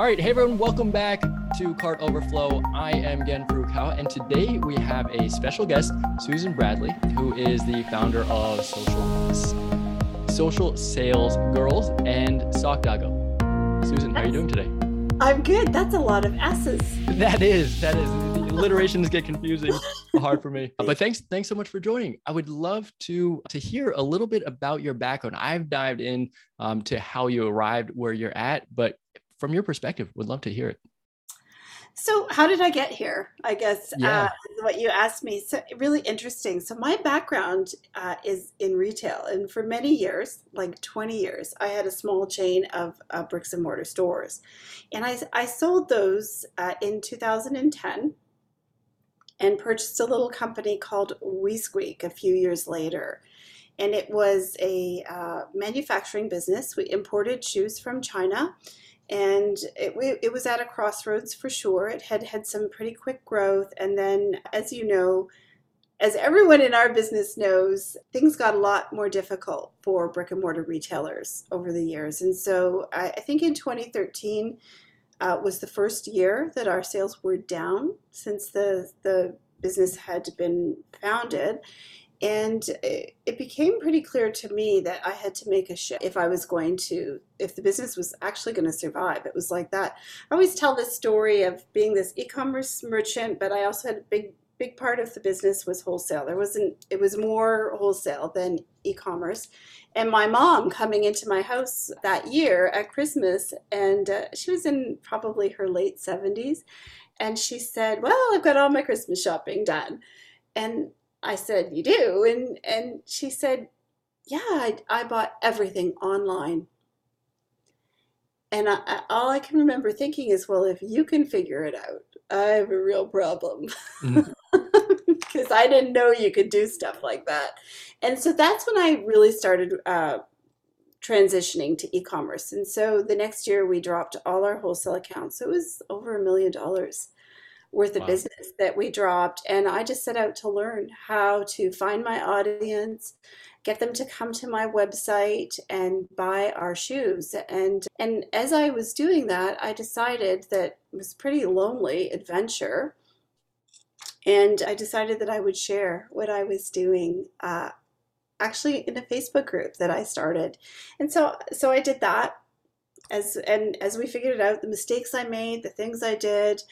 All right, hey everyone, welcome back to Cart Overflow. I am Gen Furukawa, and today we have a special guest, Susan Bradley, who is the founder of Social Social Sales Girls and Sock Doggo. Susan, how are you doing today? I'm good. That's a lot of S's. That is, that is. The alliterations get confusing, hard for me. But thanks, thanks so much for joining. I would love to to hear a little bit about your background. I've dived in um, to how you arrived where you're at, but from your perspective, would love to hear it. So, how did I get here? I guess yeah. uh, what you asked me. So, really interesting. So, my background uh, is in retail, and for many years, like 20 years, I had a small chain of uh, bricks and mortar stores, and I, I sold those uh, in 2010 and purchased a little company called WeSqueak a few years later. And it was a uh, manufacturing business. We imported shoes from China and it, it was at a crossroads for sure. It had had some pretty quick growth, and then, as you know, as everyone in our business knows, things got a lot more difficult for brick and mortar retailers over the years. And so I, I think in 2013 uh, was the first year that our sales were down since the, the business had been founded. And it became pretty clear to me that I had to make a shift if I was going to, if the business was actually going to survive. It was like that. I always tell this story of being this e commerce merchant, but I also had a big, big part of the business was wholesale. There wasn't, it was more wholesale than e commerce. And my mom coming into my house that year at Christmas, and uh, she was in probably her late 70s. And she said, Well, I've got all my Christmas shopping done. And I said, You do? And, and she said, Yeah, I, I bought everything online. And I, I, all I can remember thinking is, Well, if you can figure it out, I have a real problem. Because mm-hmm. I didn't know you could do stuff like that. And so that's when I really started uh, transitioning to e commerce. And so the next year we dropped all our wholesale accounts. It was over a million dollars worth of wow. business that we dropped. And I just set out to learn how to find my audience, get them to come to my website and buy our shoes. And and as I was doing that, I decided that it was pretty lonely adventure. And I decided that I would share what I was doing uh, actually in a Facebook group that I started. And so so I did that as and as we figured it out, the mistakes I made, the things I did,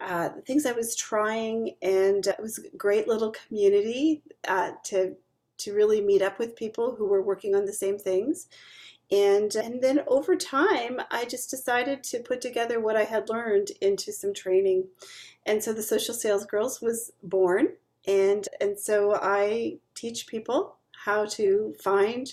uh, the things I was trying, and it was a great little community uh, to to really meet up with people who were working on the same things. And, and then over time, I just decided to put together what I had learned into some training. And so the Social Sales Girls was born. And, and so I teach people how to find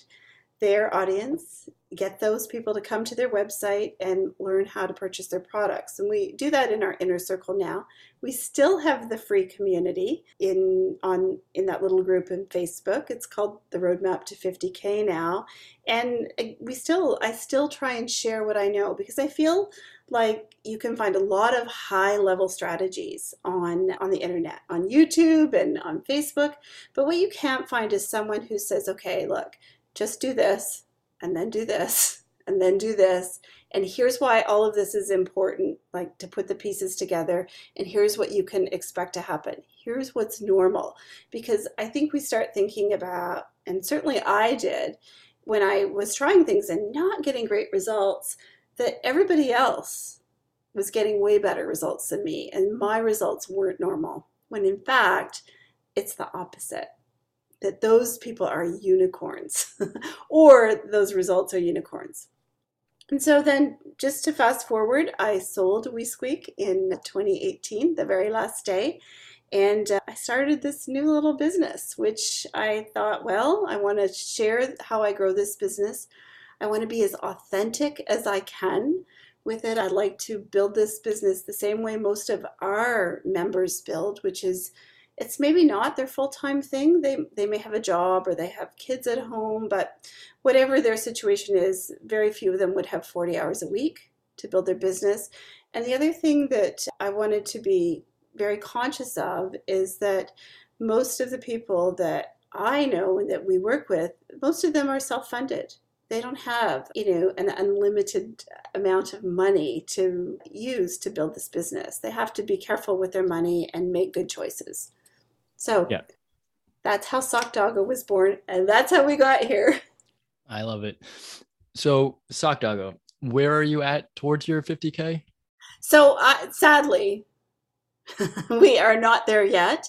their audience get those people to come to their website and learn how to purchase their products. And we do that in our inner circle now. We still have the free community in on in that little group in Facebook. It's called the Roadmap to 50K now. And we still I still try and share what I know because I feel like you can find a lot of high level strategies on on the internet, on YouTube and on Facebook, but what you can't find is someone who says, "Okay, look, just do this and then do this and then do this and here's why all of this is important like to put the pieces together and here's what you can expect to happen. Here's what's normal. Because i think we start thinking about and certainly i did when i was trying things and not getting great results that everybody else was getting way better results than me and my results weren't normal when in fact it's the opposite that those people are unicorns or those results are unicorns. And so then, just to fast forward, I sold WeSqueak in 2018, the very last day. And uh, I started this new little business, which I thought, well, I want to share how I grow this business. I want to be as authentic as I can with it. I'd like to build this business the same way most of our members build, which is it's maybe not their full-time thing. They, they may have a job or they have kids at home but whatever their situation is very few of them would have 40 hours a week to build their business. And the other thing that i wanted to be very conscious of is that most of the people that i know and that we work with most of them are self-funded. They don't have you know an unlimited amount of money to use to build this business. They have to be careful with their money and make good choices so yeah. that's how sock doggo was born and that's how we got here. I love it. So sock doggo where are you at towards your 50k so uh, sadly we are not there yet.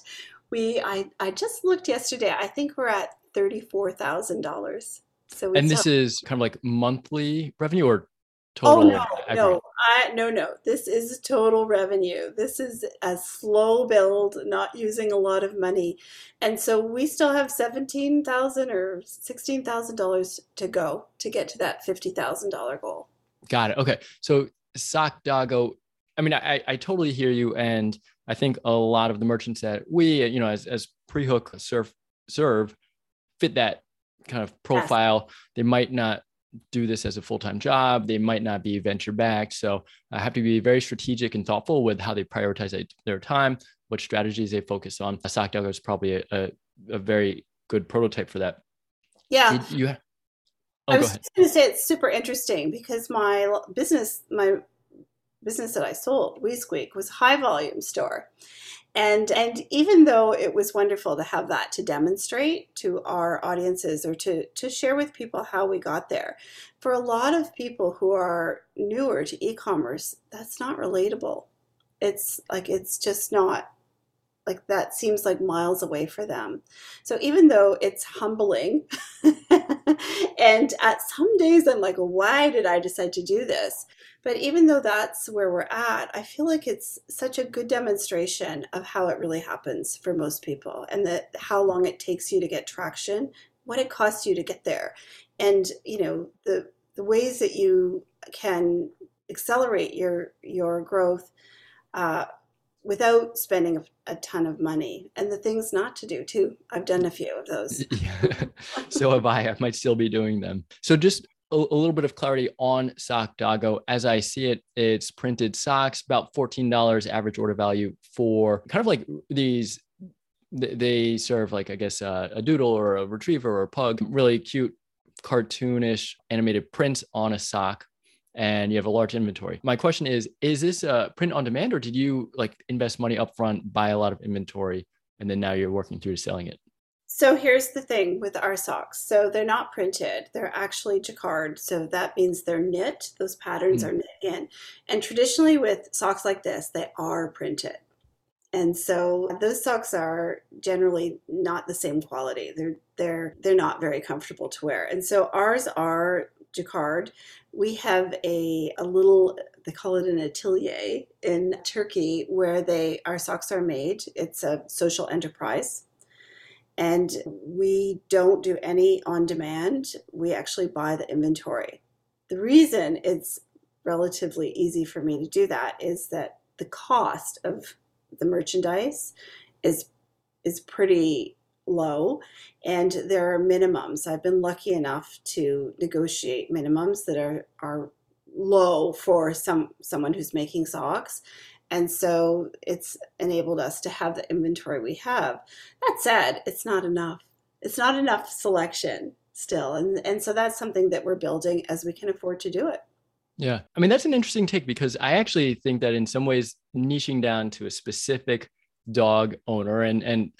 We I, I just looked yesterday. I think we're at $34000 so and this is kind of like monthly revenue or total? Oh no, no, I no no. This is total revenue. This is a slow build, not using a lot of money, and so we still have seventeen thousand or sixteen thousand dollars to go to get to that fifty thousand dollar goal. Got it. Okay, so Sock Doggo. I mean, I I totally hear you, and I think a lot of the merchants that we, you know, as as pre-hook serve serve fit that kind of profile. Yes. They might not do this as a full-time job. They might not be venture backed. So I have to be very strategic and thoughtful with how they prioritize their time, what strategies they focus on. Sock Doggo is probably a, a, a, very good prototype for that. Yeah. Did you oh, I was going to say it's super interesting because my business, my business that I sold, We Squeak, was high volume store. And, and even though it was wonderful to have that to demonstrate to our audiences or to, to share with people how we got there, for a lot of people who are newer to e-commerce, that's not relatable. It's like, it's just not like that seems like miles away for them. So even though it's humbling, and at some days I'm like, why did I decide to do this? But even though that's where we're at, I feel like it's such a good demonstration of how it really happens for most people and that how long it takes you to get traction, what it costs you to get there. And, you know, the the ways that you can accelerate your your growth uh, without spending a, a, ton of money and the things not to do too. I've done a few of those. So have i. I might still be doing them. So just a, a little bit of clarity on Sock Doggo. As I see it, it's printed socks, about $14 average order value for kind of like these. They serve like, I guess, uh, a doodle or a retriever or a pug, really cute, cartoonish animated prints on a sock and you have a large inventory. My question is, is this a print on demand or did you like invest money upfront, buy a lot of inventory, and then now you're working through selling it? So here's the thing with our socks. So they're not printed. They're actually jacquard. So that means they're knit. Those patterns mm. are knit in. And traditionally with socks like this, they are printed. And so those socks are generally not the same quality. They're they're they're not very comfortable to wear. And so ours are jacquard. We have a a little they call it an atelier in Turkey where they our socks are made. It's a social enterprise and we don't do any on demand. We actually buy the inventory. The reason it's relatively easy for me to do that is that the cost of the merchandise is is pretty low and there are minimums. I've been lucky enough to negotiate minimums that are are low for some someone who's making socks and so it's enabled us to have the inventory we have. That said, it's not enough. It's not enough selection still. And, and so that's something that we're building as we can afford to do it. Yeah. I mean, that's an interesting take because I actually think that in some ways, niching down to a specific dog owner, and, and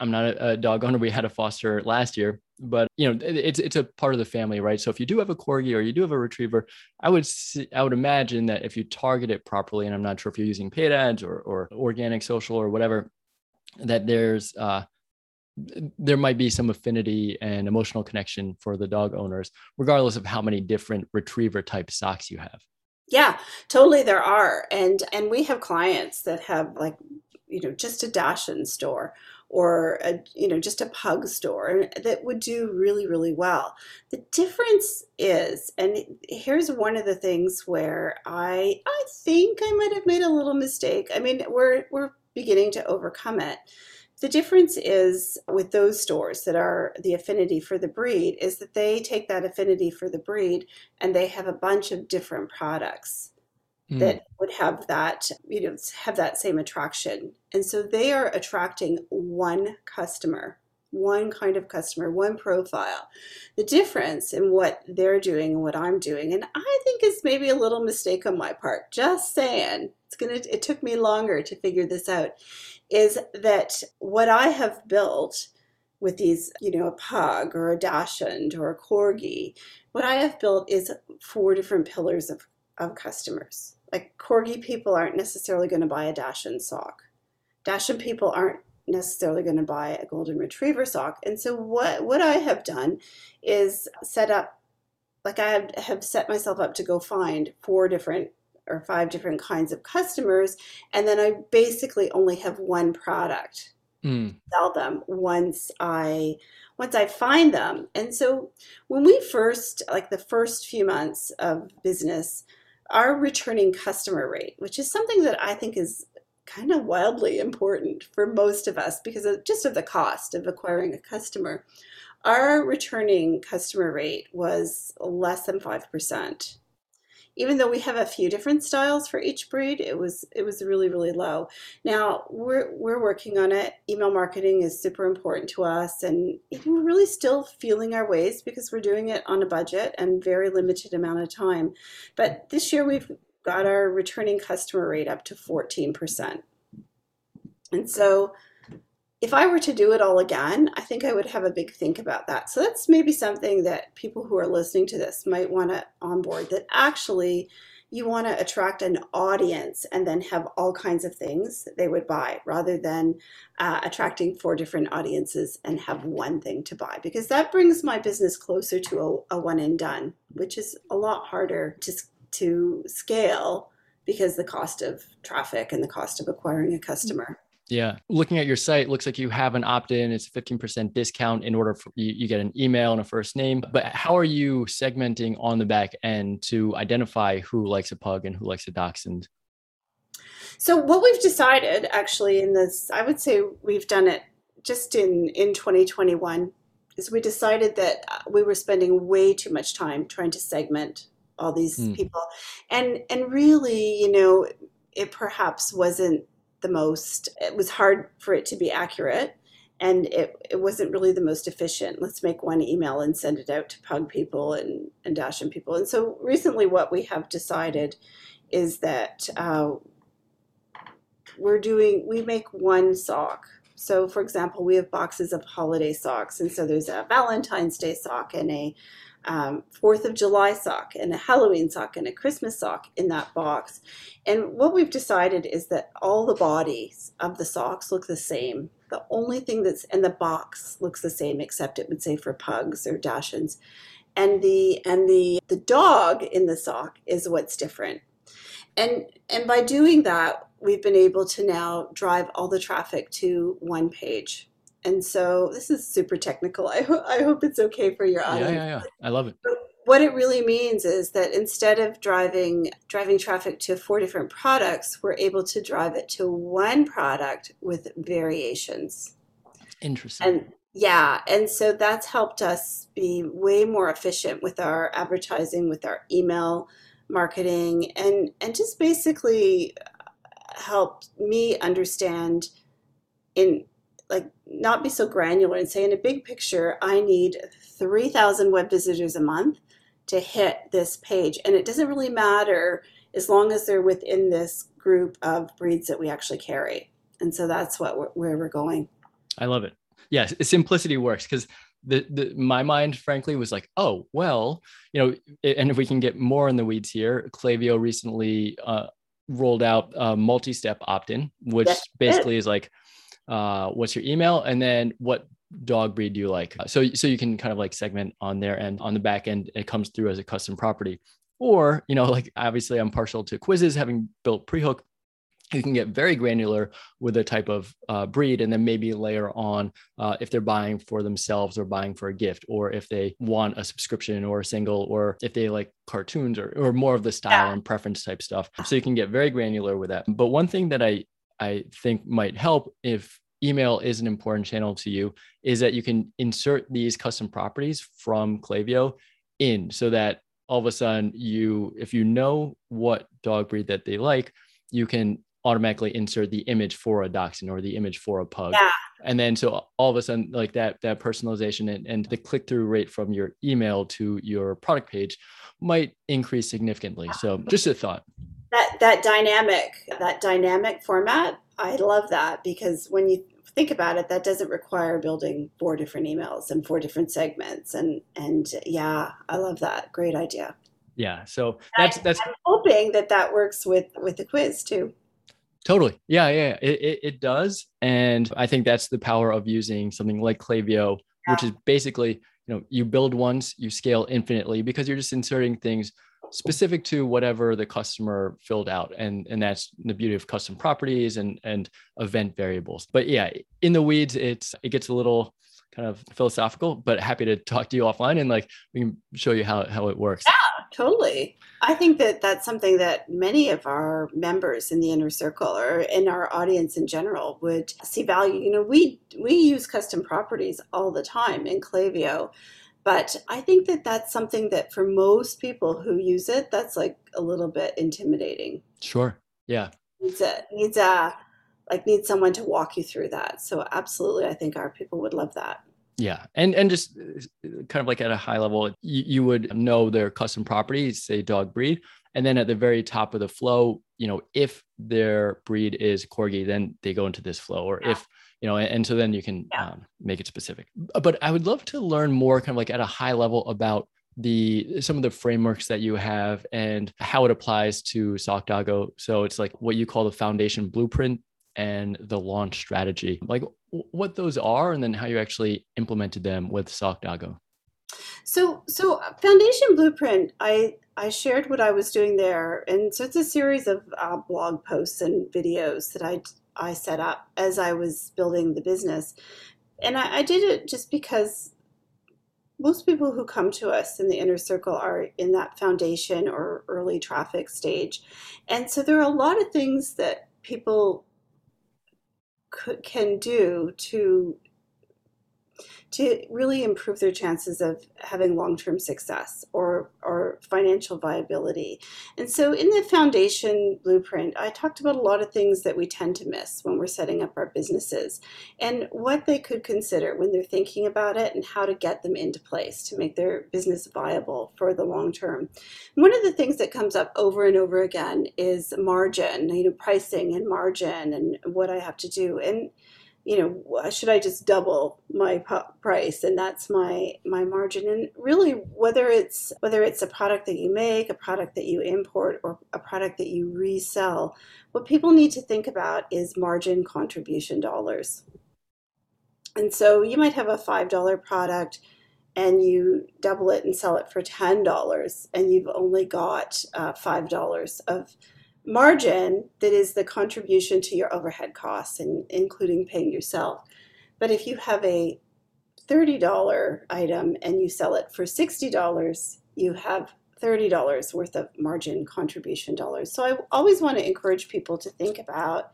I'm not a, a dog owner, we had a foster last year, but you know it's it's a part of the family right? So if you do have a corgi or you do have a retriever i would i would imagine that if you target it properly and i'm not sure if you're using paid ads or, or organic social or whatever that there's uh there might be some affinity and emotional connection for the dog owners regardless of how many different retriever type socks you have. Yeah totally there are. And and we have clients that have like you know just a dachshund store or a, you know just a pug store that would do really really well. The difference is and here's one of the things where i i think i might have made a little mistake. I mean we're we're beginning to overcome it. The difference is with those stores that are the affinity for the breed is that they take that affinity for the breed and they have a bunch of different products mm. that would have that, you know, have that same attraction. And so they are attracting one customer one kind of customer, one profile. The difference in what they're doing and what I'm doing, and I think is maybe a little mistake on my part, just saying, it's gonna it took me longer to figure this out, is that what I have built with these, you know, a pug or a dachshund or a corgi, what I have built is four different pillars of, of customers. Like corgi people aren't necessarily going to buy a dachshund sock. Dachshund people aren't necessarily going to buy a golden retriever sock. And so what what I have done is set up like I have set myself up to go find four different or five different kinds of customers and then I basically only have one product. Mm. Sell them once I once I find them. And so when we first like the first few months of business our returning customer rate, which is something that I think is kind of wildly important for most of us because of just of the cost of acquiring a customer. Our returning customer rate was less than 5%. Even though we have a few different styles for each breed, it was it was really really low. Now we're we're working on it. Email marketing is super important to us, and we're really still feeling our ways because we're doing it on a budget and very limited amount of time. But this year we've got our returning customer rate up to 14%. And so if I were to do it all again, I think I would have a big think about that. So that's maybe something that people who are listening to this might want to onboard that actually you want to attract an audience and then have all kinds of things they would buy rather than uh, attracting four different audiences and have one thing to buy because that brings my business closer to a, a one and done, which is a lot harder to to scale because the cost of traffic and the cost of acquiring a customer. Yeah. Looking at your site, looks like you have an opt in. It's a 15% discount in order for you, you get an email and a first name. But how are you segmenting on the back end to identify who likes a pug and who likes a dachshund? So, what we've decided actually in this, I would say we've done it just in, in 2021, is we decided that uh, we were spending way too much time trying to segment all these mm. people and and really you know it perhaps wasn't the most it was hard for it to be accurate and it, it wasn't really the most efficient. Let's make one email and send it out to pug people and, and dachshund people. And so recently what we have decided is that uh, we're doing we make one sock. So for example we have boxes of holiday socks and so there's a valentine's day sock and a um, Fourth of July sock and a Halloween sock and a Christmas sock in that box. And what we've decided is that all the bodies of the socks look the same. The only thing that's in the box looks the same, except it would say for pugs or dachshunds. And the and the the dog in the sock is what's different. And and by doing that, we've been able to now drive all the traffic to one page and so this is super technical. I, ho- I hope it's okay for your audience. Yeah, yeah, yeah. I love it. But what it really means is that instead of driving driving traffic to four different products, we're able to drive it to one product with variations. Interesting. And yeah, and so that's helped us be way more efficient with our advertising, with our email marketing, and and just basically uh, helped me understand in like not be so granular and say in a big picture i need 3000 web visitors a month to hit this page. And it doesn't really matter as long as they're within this group of breeds that we actually carry. And so that's what we're, where we're going. I love it. Yes simplicity works because the, the my mind frankly was like oh well you know and if we can get more in the weeds here Klaviyo recently uh, rolled out a multi-step opt-in which That's basically it. is like uh, what's your email, and then what dog breed do you like. So so you can kind of like segment on there, and on the back end it comes through as a custom property. Or you know like obviously I'm partial to quizzes, having built pre-hook you can get very granular with a type of uh, breed and then maybe layer on uh, if they're buying for themselves or buying for a gift or if they want a subscription or a single or if they like cartoons or, or more of the style yeah. and preference type stuff so you can get very granular with that but one thing that i I think might help if email is an important channel to you is that you can insert these custom properties from Klaviyo in so that all of a sudden you if you know what dog breed that they like you can automatically insert the image for a dachshund or the image for a pug. Yeah. And then so all of a sudden, like that that personalization and, and the click through rate from your email to your product page might increase significantly. So just a thought. That that dynamic, that dynamic format, I love that because when you think about it, that doesn't require building four different emails and four different segments. And and yeah, I love that. Great idea. Yeah. So that's that's. I'm hoping that that works with with the quiz too. Totally. Yeah, yeah, it, it, it, does. And I think that's the power of using something like Klaviyo, yeah. which is basically, you know, you build once, you scale infinitely because you're just inserting things specific to whatever the customer filled out. And and that's the beauty of custom properties and and event variables. But yeah in the weeds it's it gets a little kind of philosophical but happy to talk to you offline and like we can show you how how it works. Yeah totally i think that that's something that many of our members in the inner circle or in our audience in general would see value you know we we use custom properties all the time in Klaviyo but I think that that's something that for most people who use it, that's like a little bit intimidating. Sure. Yeah. Needs a needs a like needs someone to walk you through that. So absolutely, I think our people would love that. Yeah, and and just uh, kind of like at a high level, you, you would know their custom properties, say dog breed, and then at the very top of the flow, you know, if their breed is corgi, then they go into this flow, or yeah. if you know, and, and, so then you can yeah. um, make it specific. But I would love to learn more, kind of like at a high level, about the some of the frameworks that you have and how it applies to SockDoggo. So it's like what you call the foundation blueprint and the launch strategy, like what those are, and then how you actually implemented them with SockDoggo. So, so uh, Foundation Blueprint, I I shared what I was doing there, and so it's a series of uh, blog posts and videos that I I set up as I was building the business. And I, I did it just because most people who come to us in the inner circle are in that foundation or early traffic stage. And so there are a lot of things that people can do to to really improve their chances of having long-term success or, or financial viability. And so in the foundation blueprint, I talked about a lot of things that we tend to miss when we're setting up our businesses and what they could consider when they're thinking about it and how to get them into place to make their business viable for the long term. One of the things that comes up over and over again is margin, you know, pricing and margin and what I have to do. And you know should i just double my price and that's my my margin? And really whether it's whether it's a product that you make a product that you import or a product that you resell what people need to think about is margin contribution dollars. And so you might have a $5 product and you double it and sell it for $10 and you've only got uh, $5 of margin that is the contribution to your overhead costs, and including paying yourself. But if you have a $30 item and you sell it for $60, you have $30 worth of margin contribution dollars. So I always want to encourage people to think about,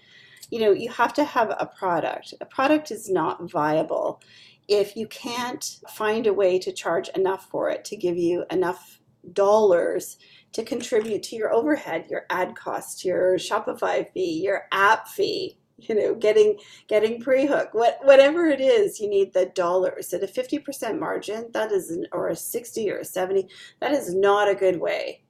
you know, you have to have a product. A product is not viable if you can't find a way to charge enough for it to give you enough dollars to contribute to your overhead, your ad cost, your Shopify fee, your app fee, you know, getting getting pre-hook, what whatever it is, you need the dollars. At a 50% margin, that is an, or a 60 or a 70, that is not a good way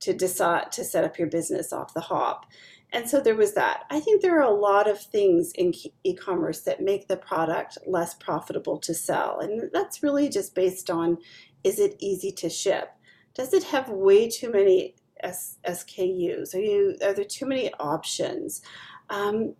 to decide to set up your business off the hop. And so there was that. I think there are a lot of things in e-commerce that make the product less profitable to sell. And that's really just based on is it easy to ship? Does it have way too many S- SKUs? Are you are there too many options? Um,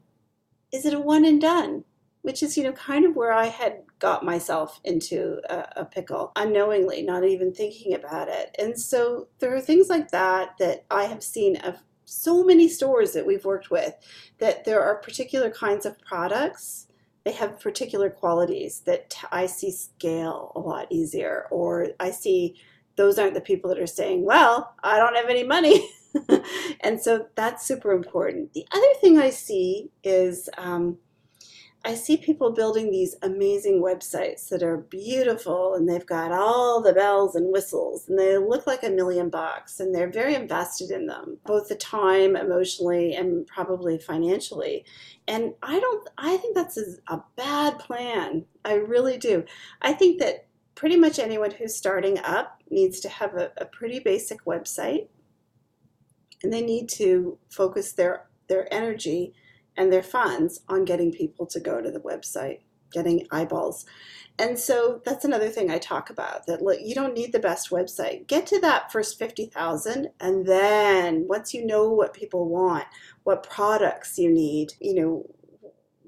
is it a one and done? Which is you know kind of where I had got myself into a, a pickle unknowingly, not even thinking about it. And so there are things like that that I have seen of so many stores that we've worked with that there are particular kinds of products they have particular qualities that I see scale a lot easier, or I see those aren't the people that are saying, well, I don't have any money. and so that's super important. The other thing I see is um, I see people building these amazing websites that are beautiful and they've got all the bells and whistles and they look like a million bucks and they're very invested in them, both the time, emotionally, and probably financially. And I don't, I think that's a bad plan. I really do. I think that pretty much anyone who's starting up needs to have a, a pretty basic website and they need to focus their, their energy and their funds on getting people to go to the website, getting eyeballs. And so that's another thing I talk about that look, you don't need the best website. Get to that first 50,000 and then once you know what people want, what products you need, you know,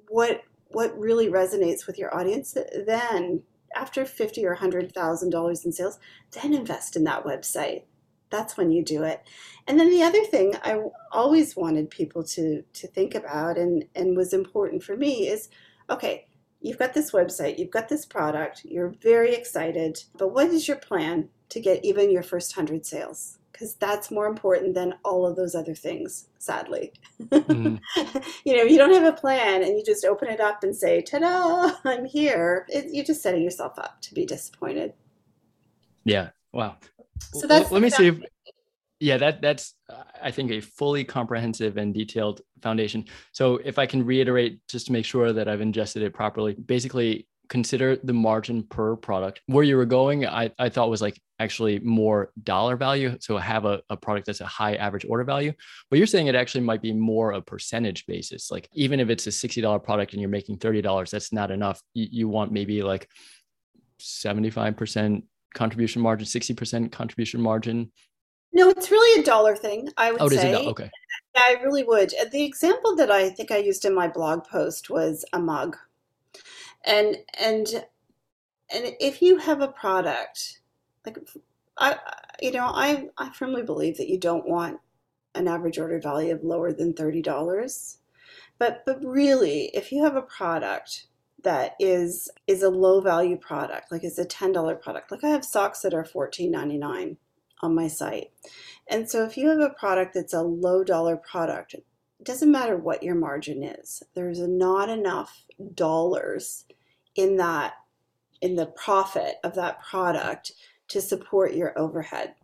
what what really resonates with your audience, then after 50 or 100,000 dollars in sales, then invest in that website that's when you do it. And then the other thing I always wanted people to to think about and and was important for me is okay, you've got this website, you've got this product, you're very excited, but what is your plan to get even your first 100 sales? Because that's more important than all of those other things, sadly. Mm-hmm. you know, you don't have a plan and you just open it up and say, ta da, I'm here, it, you're just setting yourself up to be disappointed. Yeah. Wow. So that's let me see if yeah that that's i think a fully comprehensive and detailed foundation so if i can reiterate just to make sure that i've ingested it properly basically consider the margin per product where you were going i, I thought was like actually more dollar value so have a, a product that's a high average order value but you're saying it actually might be more a percentage basis like even if it's a $60 product and you're making $30 that's not enough you, you want maybe like 75% contribution margin, 60% contribution margin? No, it's really a dollar thing, I would oh, say. It, okay. I really would. The example that I think I used in my blog post was a mug. And and and if you have a product, like I you know, I I firmly believe that you don't want an average order value of lower than $30. But but really, if you have a product that is is a low value product, like it's a $10 product. Like I have socks that are $14.99 on my site. And so if you have a product that's a low dollar product, it doesn't matter what your margin is. There's not enough dollars in that in the profit of that product to support your overhead.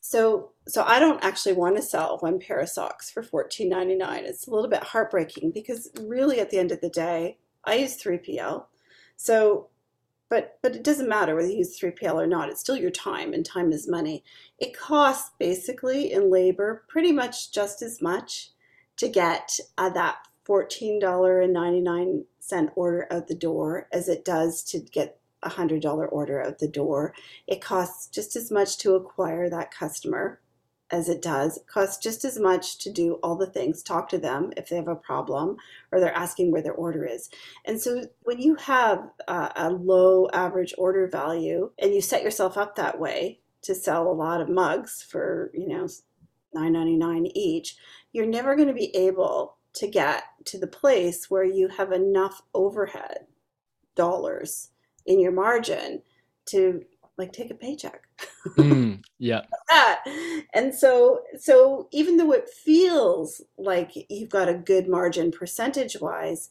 So so I don't actually want to sell one pair of socks for $14.99. It's a little bit heartbreaking because really at the end of the day, I use 3PL. So, but but it doesn't matter whether you use 3PL or not. It's still your time, and time is money. It costs basically in labor pretty much just as much to get uh, that $14.99 order out the door as it does to get a $100 order out the door. It costs just as much to acquire that customer as it does. It costs just as much to do all the things, talk to them if they have a problem or they're asking where their order is. And so when you have a, a low average order value and you set yourself up that way to sell a lot of mugs for, you know, 9.99 each, you're never going to be able to get to the place where you have enough overhead dollars in your margin to like take a paycheck. mm, yeah. and so so even though it feels like you've got a good margin percentage wise,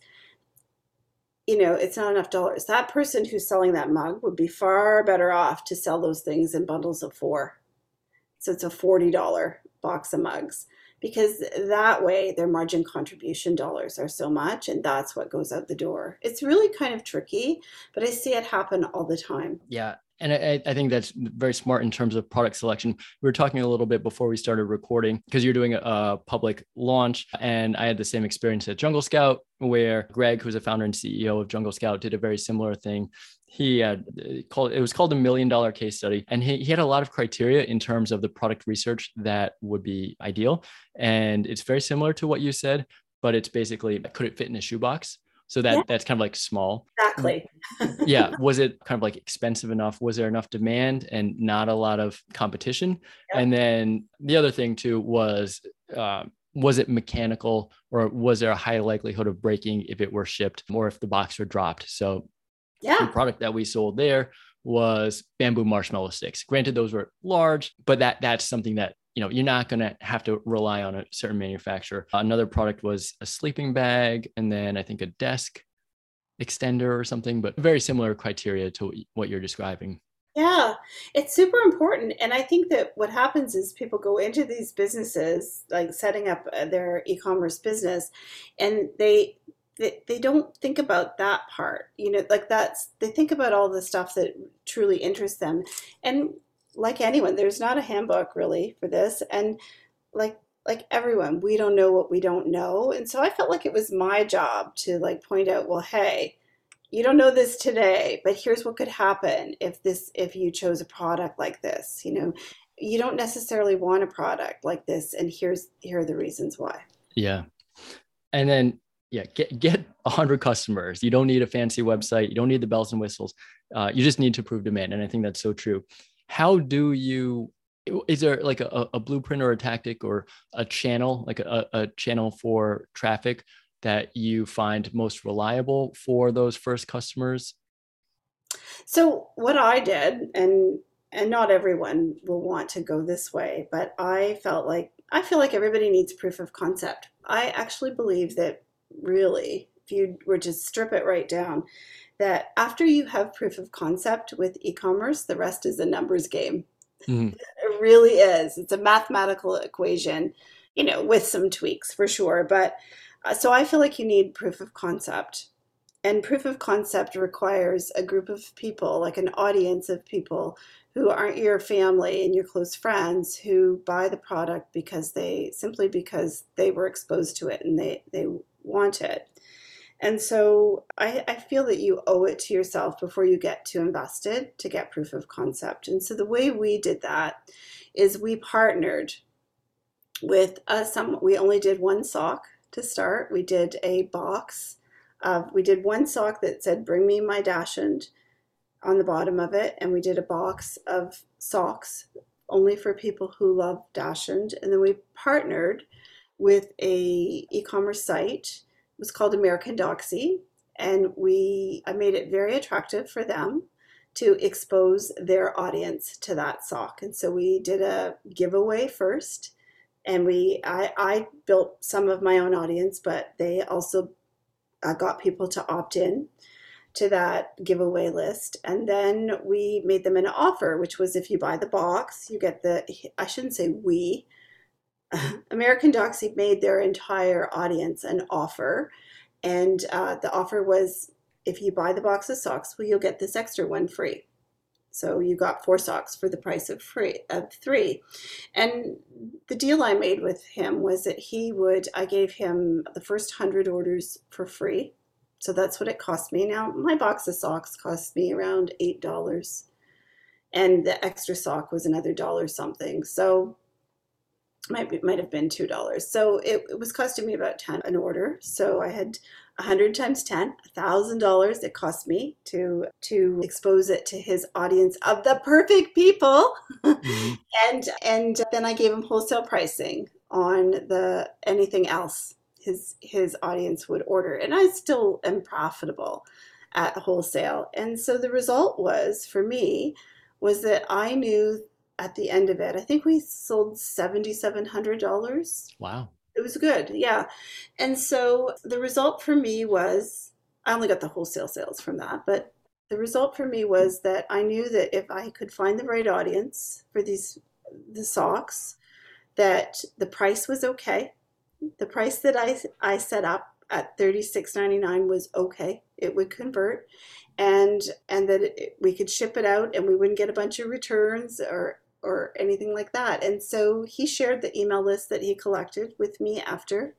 you know, it's not enough dollars. That person who's selling that mug would be far better off to sell those things in bundles of four. So it's a $40 box of mugs because that way their margin contribution dollars are so much and that's what goes out the door. It's really kind of tricky, but I see it happen all the time. Yeah and I, I, think that's very smart in terms of product selection. We were talking a little bit before we started recording because you're doing a public launch, and I had the same experience at Jungle Scout, where Greg, who's a founder and CEO of Jungle Scout, did a very similar thing. He had uh, called it was called a million dollar case study, and he, he had a lot of criteria in terms of the product research that would be ideal, and it's very similar to what you said, but it's basically could it fit in a shoebox? So that yeah. that's kind of like small. Exactly. yeah. Was it kind of like expensive enough? Was there enough demand and not a lot of competition? And then the other thing too was uh, was it mechanical or was there a high likelihood of breaking if it were shipped or if the box were dropped? So yeah. the product that we sold there was bamboo marshmallow sticks. Granted, those were large, but that that's something that you know you're not going to have to rely on a certain manufacturer another product was a sleeping bag and then i think a desk extender or something, but very similar criteria to what you're describing. Yeah, it's super important. And I think that what happens is people go into these businesses, like setting up uh, their e commerce business, and they, they, they don't think about that part. You know, like that's, they think about all the stuff that truly interests them. And like anyone, there's not a handbook really for this. And like, like everyone, we don't know what we don't know. And so I felt like it was my job to like point out, well, hey, you don't know this today, but here's what could happen if this if you chose a product like this. You know, you don't necessarily want a product like this, and here's here are the reasons why. Yeah, and then yeah, get get hundred customers. You don't need a fancy website. You don't need the bells and whistles. Uh, you just need to prove demand, and I think that's so true. How do you? Is there like a, a blueprint or a tactic or a channel, like a, a channel for traffic that you find most reliable for those first customers? So what I did, and and not everyone will want to go this way, but I felt like I feel like everybody needs proof of concept. I actually believe that really, if you were to strip it right down, that after you have proof of concept with e-commerce, the rest is a numbers game. Mm-hmm. It really is. It's a mathematical equation, you know, with some tweaks for sure, but uh, so I feel like you need proof of concept. And proof of concept requires a group of people, like an audience of people who aren't your family and your close friends who buy the product because they simply because they were exposed to it and they, they want it. And so I, I, feel that you owe it to yourself before you get too invested to get proof of concept. And so the way we did that is we partnered with uh, some, we only did one sock to start. We did a box. Of, we did one sock that said, Bring me my Dachshund on the bottom of it. And we did a box of socks only for people who love Dachshund. And then we partnered with a e-commerce site. Was called American Doxy. And we I made it very attractive for them to expose their audience to that sock. And so we did a giveaway first and we I, I built some of my own audience but they also uh, got people to opt in to that giveaway list and then we made them an offer which was if you buy the box you get the i shouldn't say we american doxy made their entire audience an offer and uh, the offer was if you buy the box of socks well you'll get this extra one free so you got four socks for the price of free of three. And the deal I made with him was that he would I gave him the first hundred orders for free. So that's what it cost me. Now my box of socks cost me around eight dollars. And the extra sock was another dollar something. So might be, might have been two dollars. So it, it was costing me about ten an order. So I had a 100 times 10 a $1000 it cost me to to expose it to his audience of the perfect people mm-hmm. and and then i gave him wholesale pricing on the anything else his his audience would order and i still am profitable at wholesale and so the result was for me was that i knew at the end of it i think we sold $7700 wow it was good, yeah. And so the result for me was I only got the wholesale sales from that, but the result for me was that I knew that if I could find the right audience for these the socks, that the price was okay. The price that I I set up at thirty six ninety nine was okay. It would convert, and and that it, we could ship it out, and we wouldn't get a bunch of returns or or anything like that. And so he shared the email list that he collected with me after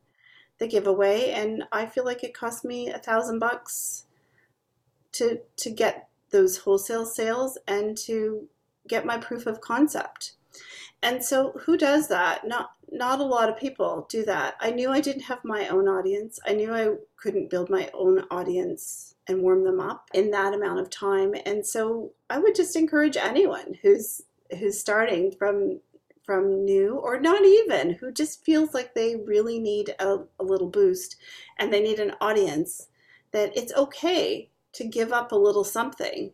the giveaway, and I feel like it cost me a thousand bucks to to get those wholesale sales and to get my proof of concept. And so who does that? Not not a lot of people do that. I knew I didn't have my own audience. I knew I couldn't build my own audience and warm them up in that amount of time. And so I would just encourage anyone who's who's starting from from new or not even who just feels like they really need a, a, little boost and they need an audience that it's okay to give up a little something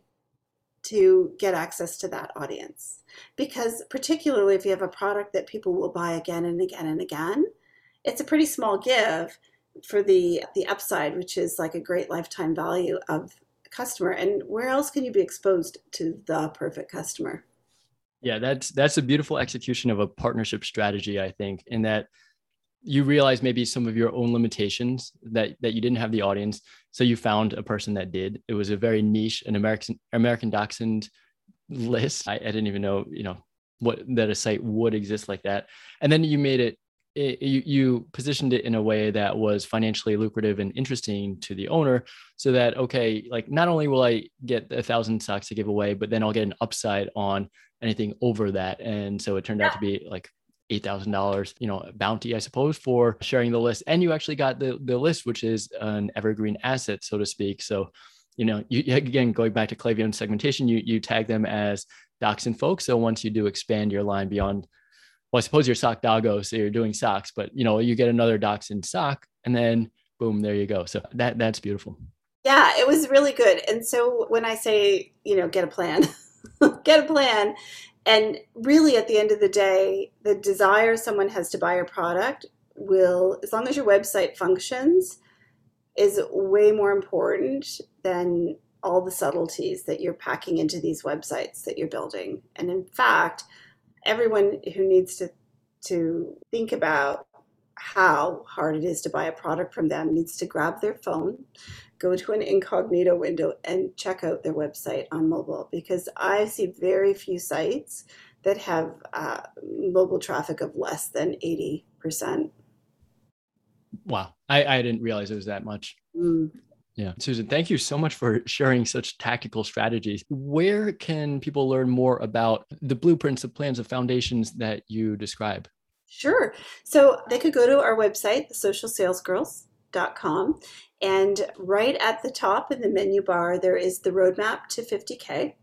to get access to that audience because particularly if you have a product that people will buy again and again and again it's a pretty small give for the the upside, which is like a great lifetime value of customer. And where else can you be exposed to the perfect customer? Yeah, that's that's a beautiful execution of a partnership strategy, I think, in that you realize maybe some of your own limitations that that you didn't have the audience. So you found a person that did. It was a very niche an american american dachshund list. I, I, didn't even know you know what that a site would exist like that. And then you made it, it you, you positioned it in a way that was financially lucrative and interesting to the owner so that okay like not only will i get a thousand socks to give away but then i'll get an upside on anything over that and so it turned yeah. out to be like $8,000, you know, bounty, I suppose, for sharing the list. And you actually got the, the list, which is an evergreen asset, so to speak. So, you know, you, again, going back to Klaviyo segmentation, you, you tag them as dachshund folks. So once you do expand your line beyond, well, I suppose you're sock doggo, so you're doing socks, but you know, you get another dachshund sock and then boom, there you go. So that that's beautiful. Yeah, it was really good. And so when I say, you know, get a plan, get a plan, and really, at the end of the day, the desire someone has to buy your product will, as long as your website functions, is way more important than all the subtleties that you're packing into these websites that you're building. And in fact, everyone who needs to to think about how hard it is to buy a product from them needs to grab their phone, go to an incognito window and check out their website on mobile because I see very few sites that have uh, mobile traffic of less than 80%. Wow. I, I didn't realize it was that much. Mm. Yeah. Susan, thank you so much for sharing such tactical strategies. Where can people learn more about the blueprints, the plans, of foundations that you describe? Sure. So they could go to our website, socialsalesgirls.com, and right at the top in the menu bar, there is the roadmap to 50K,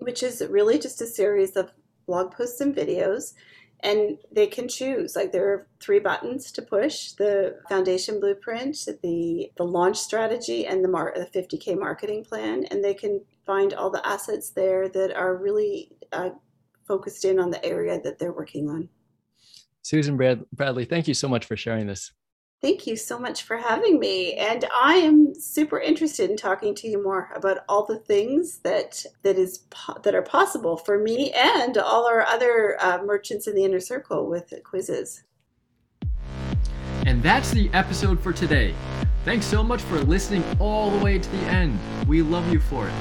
which is really just a series of blog posts and videos. And they can choose, like there are three buttons to push the foundation blueprint, the, the launch strategy, and the, mar- the 50K marketing plan. And they can find all the assets there that are really uh, focused in on the area that they're working on. Susan Brad- Bradley, thank you so much for sharing this. Thank you so much for having me. And I am super interested in talking to you more about all the things that that is that are possible for me and all our other uh, merchants in the inner circle with quizzes. And that's the episode for today. Thanks so much for listening all the way to the end. We love you for it.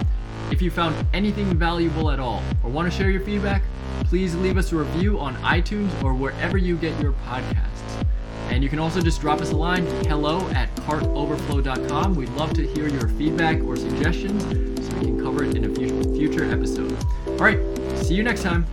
If you found anything valuable at all or want to share your feedback, please leave us a review on iTunes or wherever you get your podcasts. And you can also just drop us a line hello at cartoverflow.com. We'd love to hear your feedback or suggestions so we can cover it in a future episode. All right, see you next time.